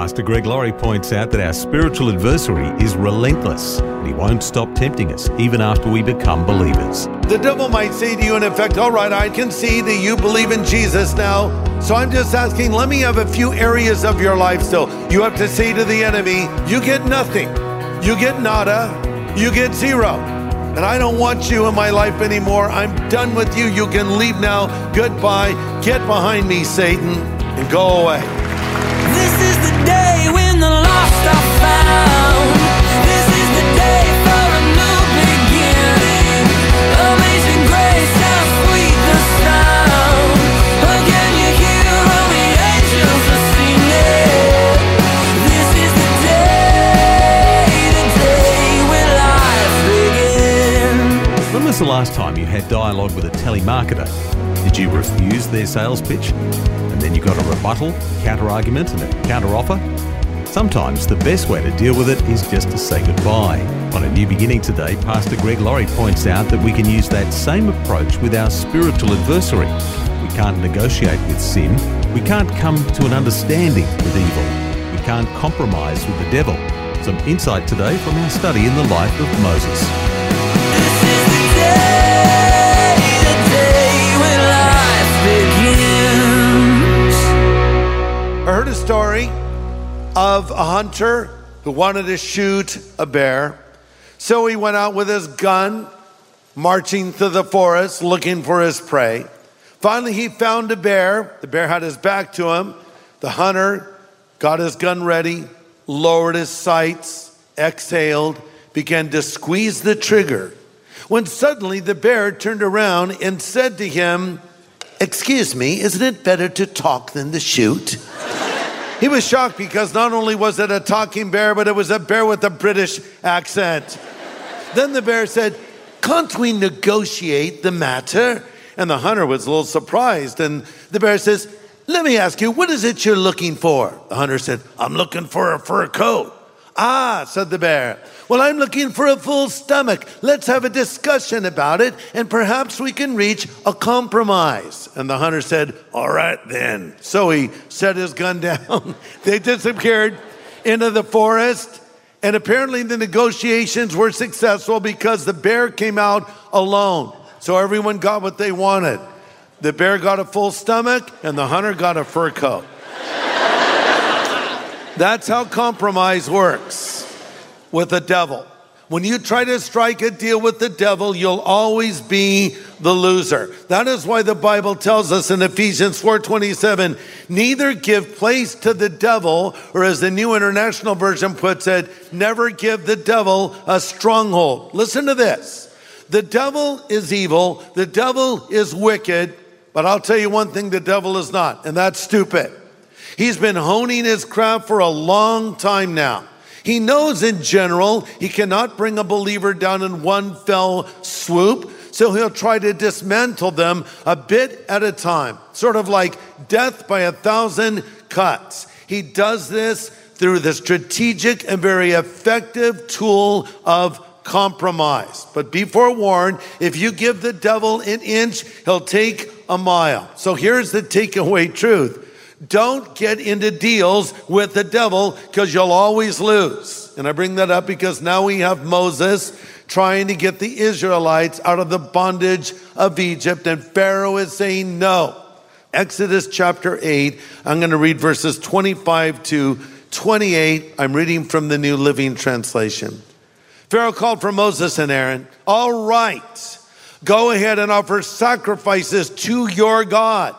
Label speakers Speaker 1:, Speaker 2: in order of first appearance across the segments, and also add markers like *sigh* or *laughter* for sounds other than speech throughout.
Speaker 1: Pastor Greg Laurie points out that our spiritual adversary is relentless and he won't stop tempting us even after we become believers.
Speaker 2: The devil might say to you, in effect, all right, I can see that you believe in Jesus now. So I'm just asking, let me have a few areas of your life still. You have to say to the enemy, you get nothing, you get nada, you get zero. And I don't want you in my life anymore. I'm done with you. You can leave now. Goodbye. Get behind me, Satan, and go away.
Speaker 3: The
Speaker 1: last time you had dialogue with a telemarketer? Did you refuse their sales pitch? And then you got a rebuttal, counter argument, and a counter offer? Sometimes the best way to deal with it is just to say goodbye. On a new beginning today, Pastor Greg Laurie points out that we can use that same approach with our spiritual adversary. We can't negotiate with sin. We can't come to an understanding with evil. We can't compromise with the devil. Some insight today from our study in the life of Moses.
Speaker 2: A story of a hunter who wanted to shoot a bear. So he went out with his gun, marching through the forest looking for his prey. Finally, he found a bear. The bear had his back to him. The hunter got his gun ready, lowered his sights, exhaled, began to squeeze the trigger. When suddenly the bear turned around and said to him, Excuse me, isn't it better to talk than to shoot? He was shocked because not only was it a talking bear, but it was a bear with a British accent. Then the bear said, Can't we negotiate the matter? And the hunter was a little surprised. And the bear says, Let me ask you, what is it you're looking for? The hunter said, I'm looking for a fur coat. Ah, said the bear. Well, I'm looking for a full stomach. Let's have a discussion about it, and perhaps we can reach a compromise. And the hunter said, All right, then. So he set his gun *laughs* down. they disappeared into the forest, and apparently the negotiations were successful because the bear came out alone. So everyone got what they wanted. The bear got a full stomach, and the hunter got a fur coat. That's how compromise works with the devil. When you try to strike a deal with the devil, you'll always be the loser. That is why the Bible tells us in Ephesians 4:27, neither give place to the devil, or as the New International Version puts it, never give the devil a stronghold. Listen to this. The devil is evil, the devil is wicked, but I'll tell you one thing the devil is not, and that's stupid. He's been honing his craft for a long time now. He knows in general he cannot bring a believer down in one fell swoop, so he'll try to dismantle them a bit at a time, sort of like death by a thousand cuts. He does this through the strategic and very effective tool of compromise. But be forewarned if you give the devil an inch, he'll take a mile. So here's the takeaway truth. Don't get into deals with the devil because you'll always lose. And I bring that up because now we have Moses trying to get the Israelites out of the bondage of Egypt, and Pharaoh is saying no. Exodus chapter 8, I'm going to read verses 25 to 28. I'm reading from the New Living Translation. Pharaoh called for Moses and Aaron. All right, go ahead and offer sacrifices to your God.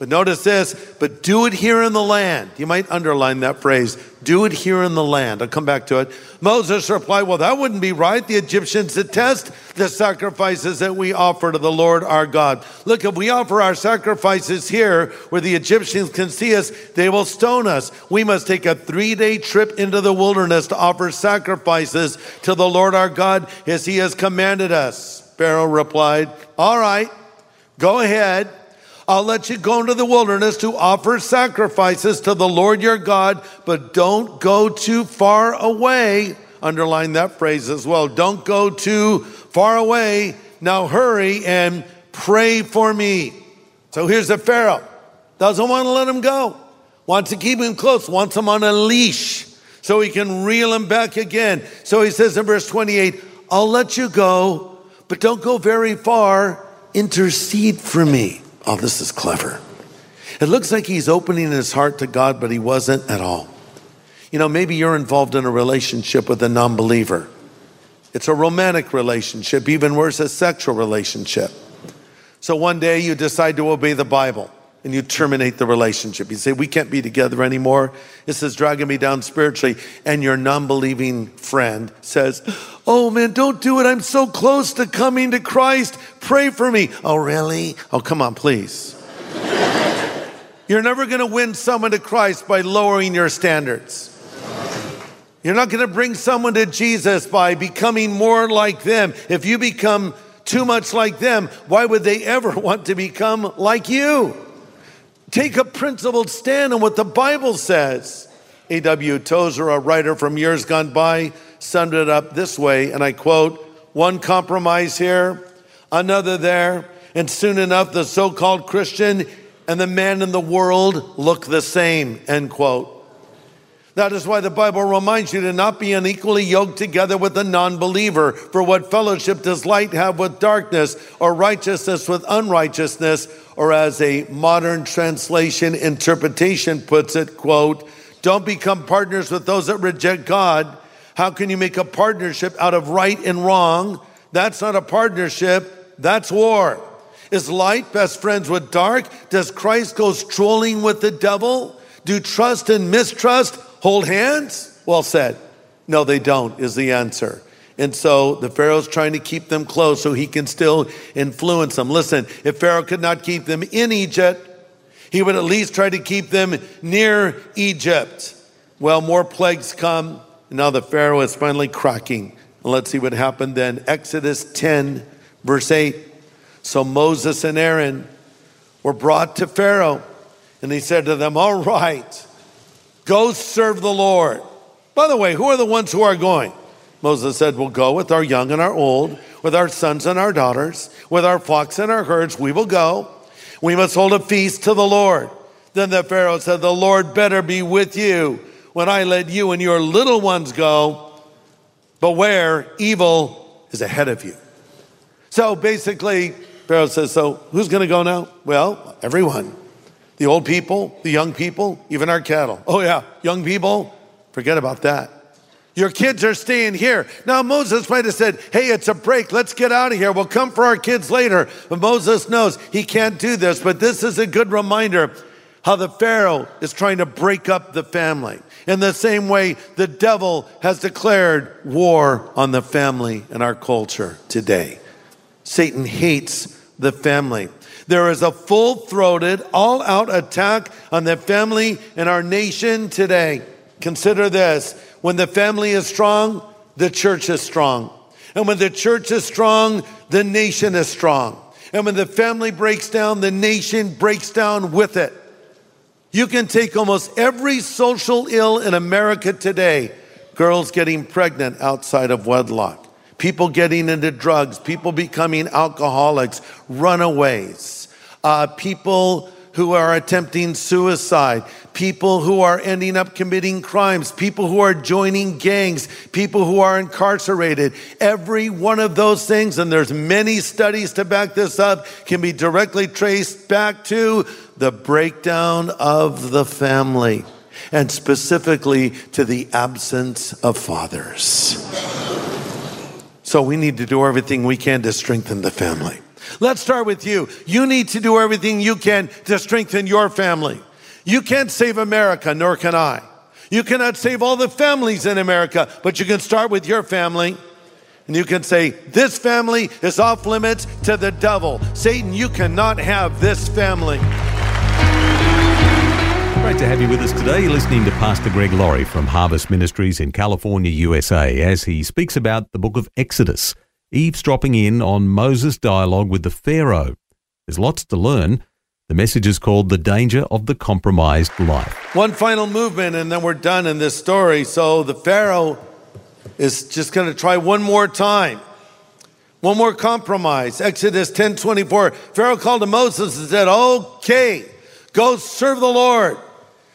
Speaker 2: But notice this, but do it here in the land. You might underline that phrase, do it here in the land. I'll come back to it. Moses replied, Well, that wouldn't be right. The Egyptians detest the sacrifices that we offer to the Lord our God. Look, if we offer our sacrifices here where the Egyptians can see us, they will stone us. We must take a three day trip into the wilderness to offer sacrifices to the Lord our God as he has commanded us. Pharaoh replied, All right, go ahead. I'll let you go into the wilderness to offer sacrifices to the Lord your God, but don't go too far away. Underline that phrase as well. Don't go too far away. Now hurry and pray for me. So here's the Pharaoh. Doesn't want to let him go. Wants to keep him close. Wants him on a leash so he can reel him back again. So he says in verse 28, I'll let you go, but don't go very far. Intercede for me. Oh, this is clever. It looks like he's opening his heart to God, but he wasn't at all. You know, maybe you're involved in a relationship with a non believer. It's a romantic relationship, even worse, a sexual relationship. So one day you decide to obey the Bible and you terminate the relationship. You say, We can't be together anymore. This is dragging me down spiritually. And your non believing friend says, Oh man, don't do it. I'm so close to coming to Christ. Pray for me. Oh, really? Oh, come on, please. *laughs* You're never going to win someone to Christ by lowering your standards. You're not going to bring someone to Jesus by becoming more like them. If you become too much like them, why would they ever *laughs* want to become like you? Take a principled stand on what the Bible says. A.W. Tozer, a writer from years gone by, summed it up this way, and I quote One compromise here, another there, and soon enough the so called Christian and the man in the world look the same, end quote. That is why the Bible reminds you to not be unequally yoked together with a non believer. For what fellowship does light have with darkness, or righteousness with unrighteousness? Or as a modern translation interpretation puts it, quote, don't become partners with those that reject God. How can you make a partnership out of right and wrong? That's not a partnership, that's war. Is light best friends with dark? Does Christ go strolling with the devil? Do trust and mistrust hold hands? Well said. No, they don't, is the answer. And so the Pharaoh's trying to keep them close so he can still influence them. Listen, if Pharaoh could not keep them in Egypt, he would at least try to keep them near Egypt. Well, more plagues come. And now the Pharaoh is finally cracking. Let's see what happened then. Exodus 10, verse 8. So Moses and Aaron were brought to Pharaoh, and he said to them, All right, go serve the Lord. By the way, who are the ones who are going? Moses said, We'll go with our young and our old, with our sons and our daughters, with our flocks and our herds. We will go. We must hold a feast to the Lord. Then the Pharaoh said, The Lord better be with you when I let you and your little ones go. Beware, evil is ahead of you. So basically, Pharaoh says, So who's going to go now? Well, everyone. The old people, the young people, even our cattle. Oh, yeah, young people, forget about that. Your kids are staying here. Now, Moses might have said, Hey, it's a break. Let's get out of here. We'll come for our kids later. But Moses knows he can't do this. But this is a good reminder how the Pharaoh is trying to break up the family. In the same way, the devil has declared war on the family in our culture today. Satan hates the family. There is a full throated, all out attack on the family in our nation today. Consider this when the family is strong, the church is strong. And when the church is strong, the nation is strong. And when the family breaks down, the nation breaks down with it. You can take almost every social ill in America today girls getting pregnant outside of wedlock, people getting into drugs, people becoming alcoholics, runaways, uh, people who are attempting suicide, people who are ending up committing crimes, people who are joining gangs, people who are incarcerated. Every one of those things, and there's many studies to back this up, can be directly traced back to the breakdown of the family and specifically to the absence of fathers. So we need to do everything we can to strengthen the family. Let's start with you. You need to do everything you can to strengthen your family. You can't save America, nor can I. You cannot save all the families in America, but you can start with your family. And you can say, This family is off limits to the devil. Satan, you cannot have this family.
Speaker 1: Great to have you with us today. Listening to Pastor Greg Laurie from Harvest Ministries in California, USA, as he speaks about the book of Exodus, eavesdropping in on Moses' dialogue with the Pharaoh. There's lots to learn. The message is called The Danger of the Compromised Life.
Speaker 2: One final movement, and then we're done in this story. So the Pharaoh is just going to try one more time. One more compromise. Exodus 10 24. Pharaoh called to Moses and said, Okay, go serve the Lord,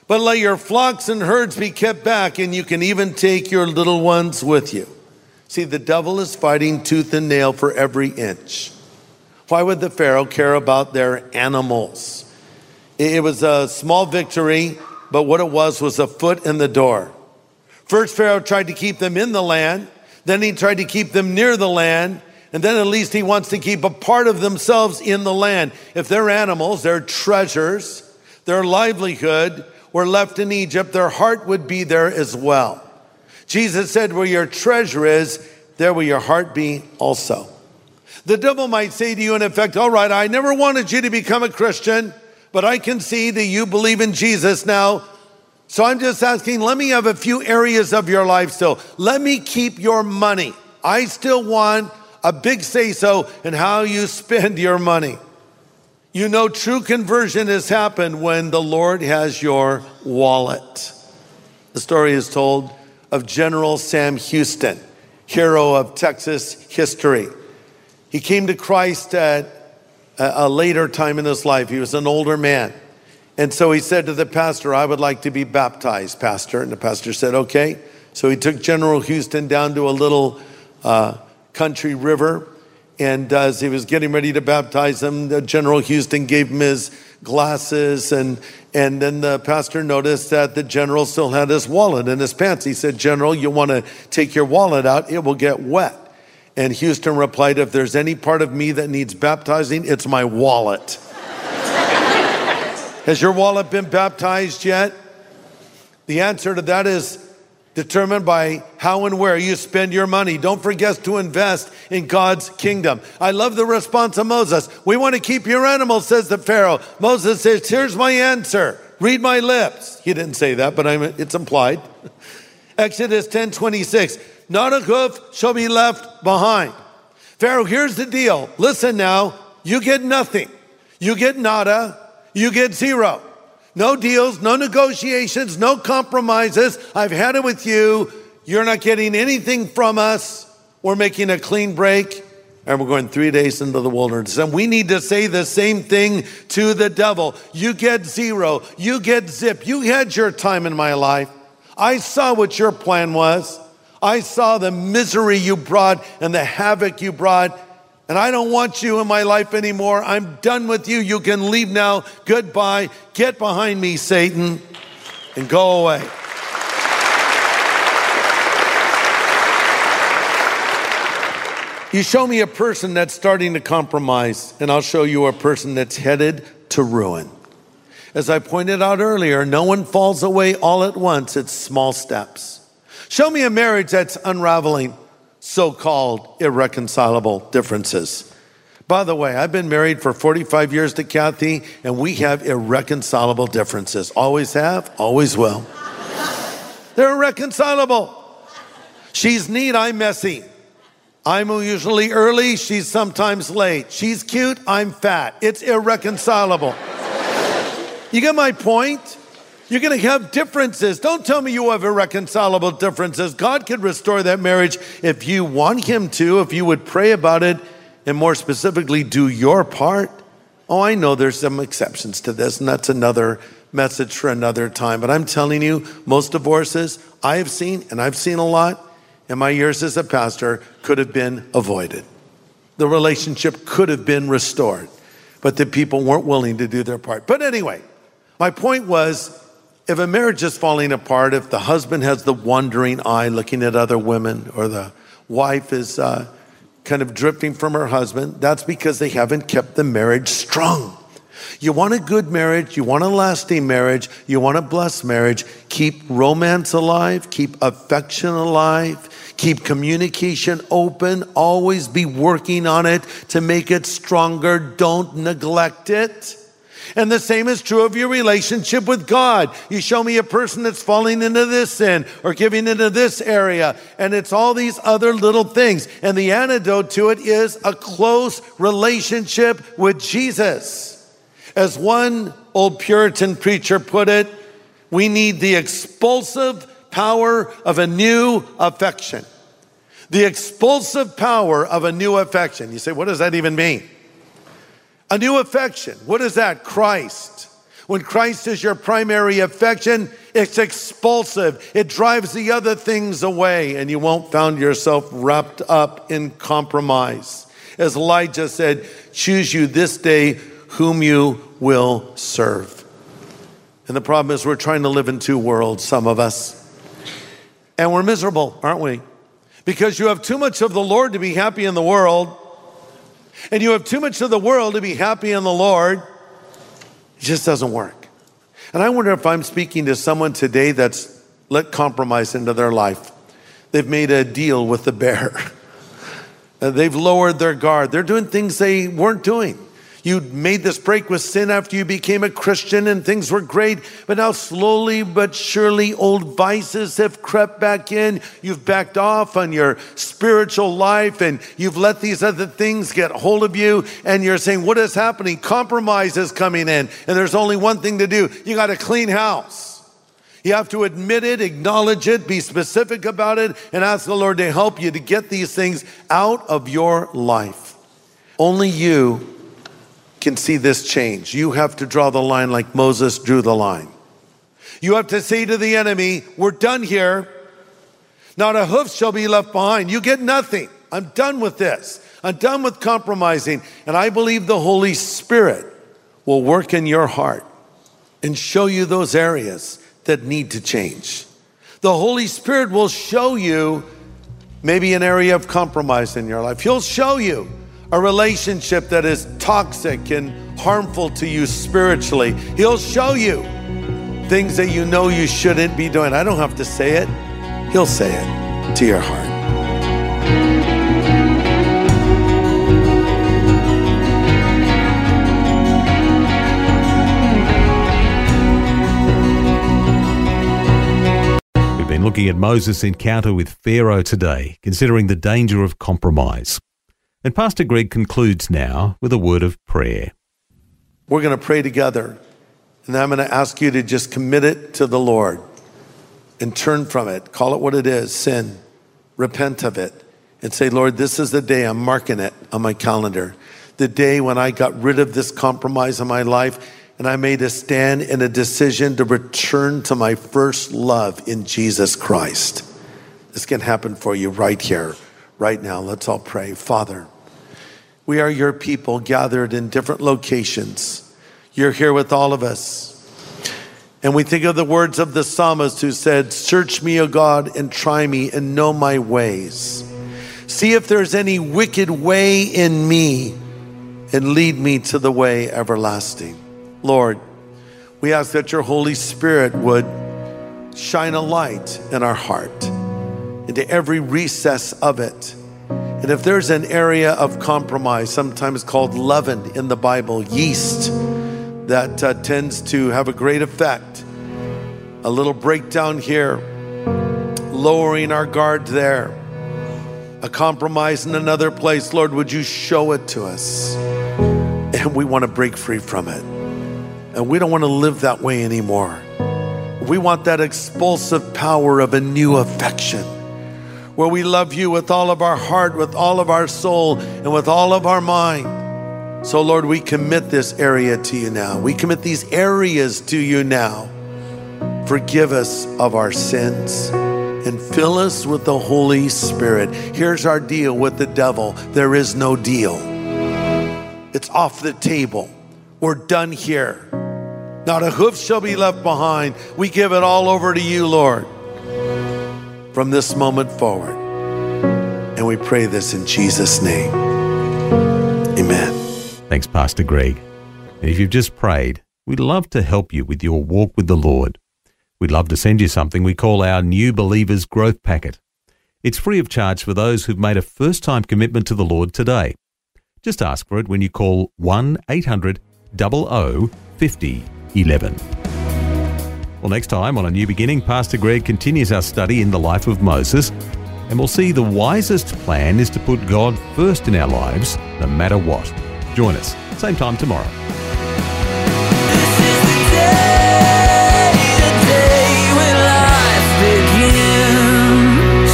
Speaker 2: but let your flocks and herds be kept back, and you can even take your little ones with you. See, the devil is fighting tooth and nail for every inch. Why would the Pharaoh care about their animals? It was a small victory, but what it was was a foot in the door. First, Pharaoh tried to keep them in the land. Then he tried to keep them near the land. And then at least he wants to keep a part of themselves in the land. If their animals, their treasures, their livelihood were left in Egypt, their heart would be there as well. Jesus said, Where your treasure is, there will your heart be also. The devil might say to you, in effect, All right, I never wanted you to become a Christian, but I can see that you believe in Jesus now. So I'm just asking, let me have a few areas of your life still. Let me keep your money. I still want a big say so in how you spend your money. You know, true conversion has happened when the Lord has your wallet. The story is told of General Sam Houston, hero of Texas history. He came to Christ at a, later time in his life. He was an older man. And so he said to the pastor, I would like to be baptized, pastor. And the pastor said, okay. So he took General Houston down to a little uh, country river. And as he was getting ready to baptize him, General Houston gave him his glasses. And, and then the pastor noticed that the general still had his wallet in his pants. He said, General, you want to take your wallet out, it will get wet. And Houston replied, If there's any part of me that needs baptizing, it's my wallet. *laughs* Has your wallet been baptized yet? The answer to that is determined by how and where you spend your money. Don't forget to invest in God's kingdom. I love the response of Moses. We want to keep your animals, says the Pharaoh. Moses says, Here's my answer. Read my lips. He didn't say that, but I'm, it's implied. *laughs* Exodus 10 26. Not a hoof shall be left behind. Pharaoh, here's the deal. Listen now. You get nothing. You get nada. You get zero. No deals, no negotiations, no compromises. I've had it with you. You're not getting anything from us. We're making a clean break and we're going three days into the wilderness. And we need to say the same thing to the devil. You get zero. You get zip. You had your time in my life. I saw what your plan was. I saw the misery you brought and the havoc you brought. And I don't want you in my life anymore. I'm done with you. You can leave now. Goodbye. Get behind me, Satan, and go away. You show me a person that's starting to compromise, and I'll show you a person that's headed to ruin. As I pointed out earlier, no one falls away all at once, it's small steps. Show me a marriage that's unraveling so called irreconcilable differences. By the way, I've been married for 45 years to Cathe, and we have irreconcilable differences. Always have, always will. They're irreconcilable. She's neat, I'm messy. I'm usually early, she's sometimes late. She's cute, I'm fat. It's irreconcilable. You get my point? You're going to have differences. Don't tell me you have irreconcilable differences. God can restore that marriage if you want Him to, if you would pray about it, and more specifically, do your part. Oh, I know there's some exceptions to this, and that's another message for another time. But I'm telling you, most divorces I have seen, and I've seen a lot in my years as a pastor, could have been avoided. The relationship could have been restored, but the people weren't willing to do their part. But anyway, my point was if a marriage is falling apart, if the husband has the wandering eye looking at other women, or the wife is uh, kind of drifting from her husband, that's because they haven't kept the marriage strong. You want a good marriage, you want a lasting marriage, you want a blessed marriage, keep romance alive, keep affection alive, keep communication open, always be working on it to make it stronger. Don't neglect it. And the same is true of your relationship with God. You show me a person that's falling into this sin or giving into this area, and it's all these other little things. And the antidote to it is a close relationship with Jesus. As one old Puritan preacher put it, we need the expulsive power of a new affection. The expulsive power of a new affection. You say, what does that even mean? A new affection. What is that? Christ. When Christ is your primary affection, it's expulsive. It drives the other things away, and you won't find yourself wrapped up in compromise. As Elijah said, choose you this day whom you will serve. And the problem is, we're trying to live in two worlds, some of us. And we're miserable, aren't we? Because you have too much of the Lord to be happy in the world, and you have too much of the world to be happy in the Lord. It just doesn't work. And I wonder if I'm speaking to someone today that's let compromise into their life. They've made a deal with the bear. *laughs* They've lowered their guard. They're doing things they weren't doing. You made this break with sin after you became a Christian and things were great, but now slowly but surely old vices have crept back in. You've backed off on your spiritual life and you've let these other things get hold of you and you're saying, What is happening? Compromise is coming in, and there's only one thing to do you got to clean house. You have to admit it, acknowledge it, be specific about it, and ask the Lord to help you to get these things out of your life. Only you can see this change. You have to draw the line like Moses drew the line. You have to say to the enemy, We're done here. Not a hoof shall be left behind. You get nothing. I'm done with this. I'm done with compromising. And I believe the Holy Spirit will work in your heart and show you those areas that need to change. The Holy Spirit will show you maybe an area of compromise in your life. He'll show you a relationship that is toxic and harmful to you spiritually. He'll show you things that you know you shouldn't be doing. I don't have to say it, He'll say it to your heart.
Speaker 1: We've been looking at Moses' encounter with Pharaoh today, considering the danger of compromise. And Pastor Greg concludes now with a word of prayer.
Speaker 2: We're going to pray together. And I'm going to ask you to just commit it to the Lord and turn from it. Call it what it is sin. Repent of it. And say, Lord, this is the day I'm marking it on my calendar. The day when I got rid of this compromise in my life and I made a stand and a decision to return to my first love in Jesus Christ. This can happen for you right here, right now. Let's all pray. Father, we are your people gathered in different locations. You're here with all of us. And we think of the words of the psalmist who said, Search me, O God, and try me and know my ways. See if there's any wicked way in me and lead me to the way everlasting. Lord, we ask that your Holy Spirit would shine a light in our heart, into every recess of it. And if there's an area of compromise, sometimes called leaven in the Bible, yeast, that uh, tends to have a great effect, a little breakdown here, lowering our guard there, a compromise in another place, Lord, would you show it to us? And we want to break free from it. And we don't want to live that way anymore. We want that expulsive power of a new affection where we love you with all of our heart, with all of our soul, and with all of our mind. So, Lord, we commit this area to you now. We commit these areas to you now. Forgive us of our sins and fill us with the Holy Spirit. Here's our deal with the devil there is no deal, it's off the table. We're done here. Not a hoof shall be left behind. We give it all over to you, Lord, from this moment forward. And we pray this in Jesus' name. Amen.
Speaker 1: Thanks, Pastor Greg. And if you've just prayed, we'd love to help you with your walk with the Lord. We'd love to send you something we call our New Believers Growth Packet. It's free of charge for those who've made a first time commitment to the Lord today. Just ask for it when you call 1 800 00 50 11. Well, next time on A New Beginning, Pastor Greg continues our study in the life of Moses, and we'll see the wisest plan is to put God first in our lives, no matter what. Join us, same time tomorrow.
Speaker 3: This is the day, the day when life begins.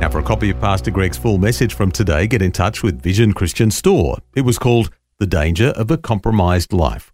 Speaker 1: Now, for a copy of Pastor Greg's full message from today, get in touch with Vision Christian Store. It was called The Danger of a Compromised Life.